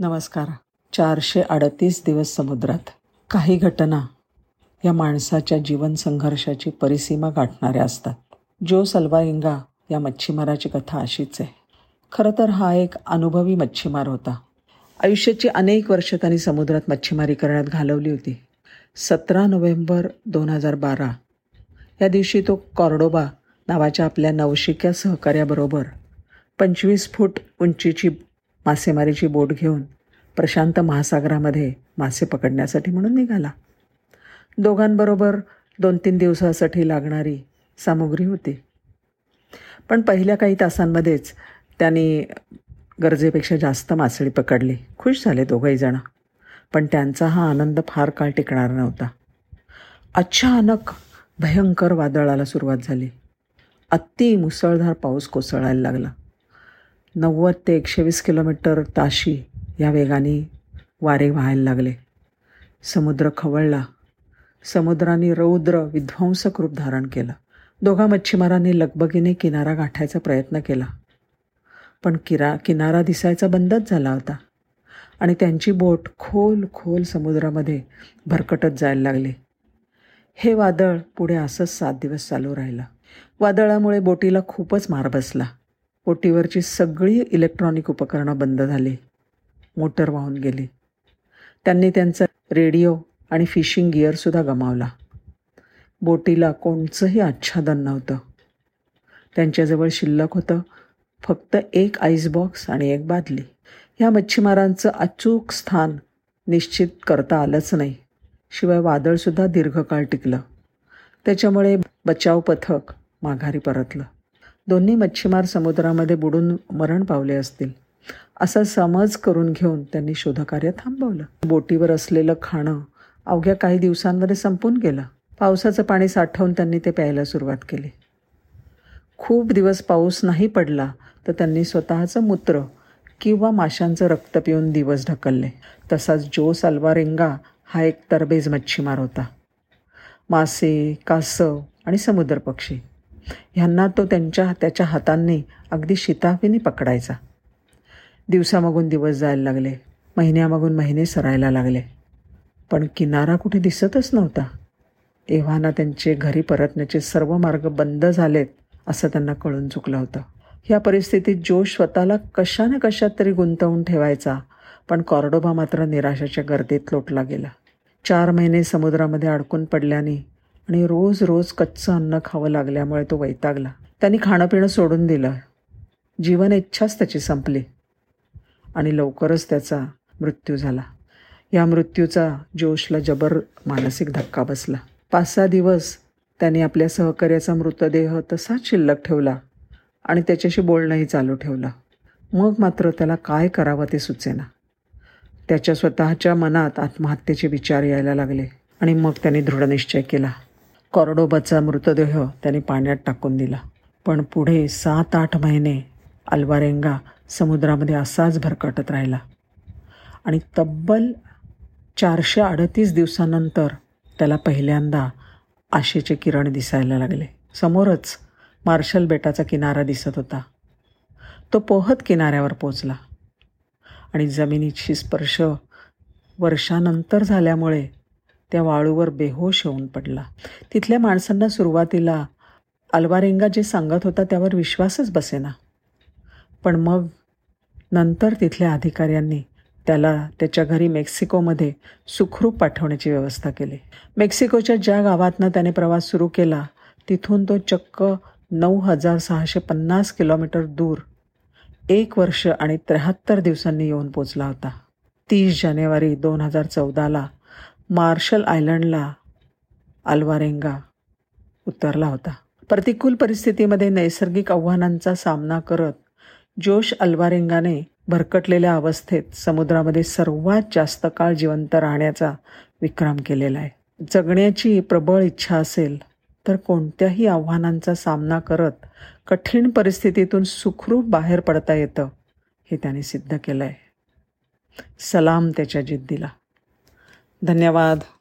नमस्कार. चारशे अडतीस दिवस समुद्रात काही घटना या माणसाच्या जीवन संघर्षाची परिसीमा गाठणाऱ्या असतात. जो सलवारिंगा या मच्छीमाराची कथा अशीच आहे. खरं तर हा एक अनुभवी मच्छीमार होता. आयुष्याची अनेक वर्ष त्यांनी समुद्रात मच्छीमारी करण्यात घालवली होती. सतरा नोव्हेंबर दोन हजार बारा या दिवशी तो कॉर्डोबा नावाच्या आपल्या नवशिक्या सहकार्याबरोबर पंचवीस फूट उंचीची मासेमारीची बोट घेऊन प्रशांत महासागरामध्ये मासे पकडण्यासाठी म्हणून निघाला. दोघांबरोबर दोन तीन दिवसासाठी लागणारी सामुग्री होती. पण पहिल्या काही तासांमध्येच त्यांनी गरजेपेक्षा जास्त मासळी पकडली. खुश झाले दोघंहीजणं पण त्यांचा हा आनंद फार काळ टिकणार नव्हता. अचानक भयंकर वादळाला सुरुवात झाली. अति मुसळधार पाऊस कोसळायला लागला. नव्वद ते एकशे वीस किलोमीटर ताशी या वेगाने वारे व्हायला लागले. समुद्र खवळला. समुद्राने रौद्र विध्वंसक रूप धारण केलं. दोघा मच्छीमारांनी लगबगीने किनारा गाठायचा प्रयत्न केला. पण किरा किनारा दिसायचा बंदच झाला होता. आणि त्यांची बोट खोल खोल समुद्रामध्ये भरकटत जायला लागली. हे वादळ पुढे असंच सात दिवस चालू राहिलं. वादळामुळे बोटीला खूपच मार बसला. पोटीवरची सगळी इलेक्ट्रॉनिक उपकरणं बंद झाली. मोटर वाहून गेली. त्यांनी त्यांचा रेडिओ आणि फिशिंग गिअरसुद्धा गमावला. बोटीला कोणचंही आच्छादन नव्हतं. त्यांच्याजवळ शिल्लक होतं. फक्त एक आईसबॉक्स आणि एक बादली. ह्या मच्छीमारांचं अचूक स्थान निश्चित करता आलंच नाही. शिवाय वादळसुद्धा दीर्घकाळ टिकलं. त्याच्यामुळे बचाव पथक माघारी परतलं. दोन्ही मच्छीमार समुद्रामध्ये बुडून मरण पावले असतील. असा समज करून घेऊन त्यांनी शोधकार्य थांबवलं. बोटीवर असलेलं खाणं अवघ्या काही दिवसांमध्ये संपून गेलं. पावसाचं पाणी साठवून त्यांनी ते प्यायला सुरुवात केली. खूप दिवस पाऊस नाही पडला तर त्यांनी स्वतःचं मूत्र किंवा माशांचं रक्त पिऊन दिवस ढकलले. तसाच जो साल्वारेंगा हा एक तरबेज मच्छीमार होता. मासे कासव आणि समुद्र पक्षी ह्यांना तो त्यांच्या त्याच्या हातांनी अगदी शिताफीने पकडायचा. दिवसामागून दिवस जायला लागले. महिन्यामागून महिने सरायला लागले. पण किनारा कुठे दिसतच नव्हता. एव्हाना त्यांचे घरी परतण्याचे सर्व मार्ग बंद झालेत असं त्यांना कळून चुकलं होतं. ह्या परिस्थितीत जो स्वतःला कशा ना कशात तरी गुंतवून ठेवायचा पण कॉर्डोबा मात्र निराशाच्या गर्दीत लोटला गेला. चार महिने समुद्रामध्ये अडकून पडल्याने आणि रोज रोज कच्चं अन्न खावं लागल्यामुळे तो वैतागला. त्यांनी खाणं पिणं सोडून दिलं. जीवन इच्छाच त्याची संपली. आणि लवकरच त्याचा मृत्यू झाला. या मृत्यूचा जोशला जबर मानसिक धक्का बसला. पाच सहा दिवस त्याने आपल्या सहकार्याचा मृतदेह तसाच शिल्लक ठेवला आणि त्याच्याशी बोलणंही चालू ठेवलं. मग मात्र त्याला काय करावं ते सुचेना. त्याच्या स्वतःच्या मनात आत्महत्येचे विचार यायला लागले आणि मग त्याने दृढनिश्चय केला. कॉर्डोबाचा मृतदेह त्याने पाण्यात टाकून दिला. पण पुढे सात आठ महिने अल्वारेंगा समुद्रामध्ये असाच भरकटत राहिला. आणि तब्बल चारशे अडतीस दिवसानंतर त्याला पहिल्यांदा आशेचे किरण दिसायला लागले. समोरच मार्शल बेटाचा किनारा दिसत होता. तो पोहत किनाऱ्यावर पोचला. आणि जमिनीची स्पर्श वर्षानंतर झाल्यामुळे त्या वाळूवर बेहोश होऊन पडला. तिथल्या माणसांना सुरुवातीला अल्वारेंगा जे सांगत होता त्यावर विश्वासच बसेना. पण मग नंतर तिथल्या अधिकाऱ्यांनी त्याला त्याच्या घरी मेक्सिकोमध्ये सुखरूप पाठवण्याची व्यवस्था केली. मेक्सिकोच्या ज्या गावातनं त्याने प्रवास सुरू केला तिथून तो चक्क नऊ हजार सहाशे पन्नास किलोमीटर दूर एक वर्ष आणि त्र्याहत्तर दिवसांनी येऊन पोचला होता. तीस जानेवारी दोन हजार चौदाला मार्शल आयलंडला अल्वारेंगा उतरला होता. प्रतिकूल परिस्थितीमध्ये नैसर्गिक आव्हानांचा सामना करत जोश अल्वारेंगाने भरकटलेल्या अवस्थेत समुद्रामध्ये सर्वात जास्त काळ जिवंत राहण्याचा विक्रम केलेला आहे. जगण्याची प्रबळ इच्छा असेल तर कोणत्याही आव्हानांचा सामना करत कठीण परिस्थितीतून सुखरूप बाहेर पडता येतं हे त्याने सिद्ध केलं आहे सलाम त्याच्या जिद्दीला. धन्यवाद.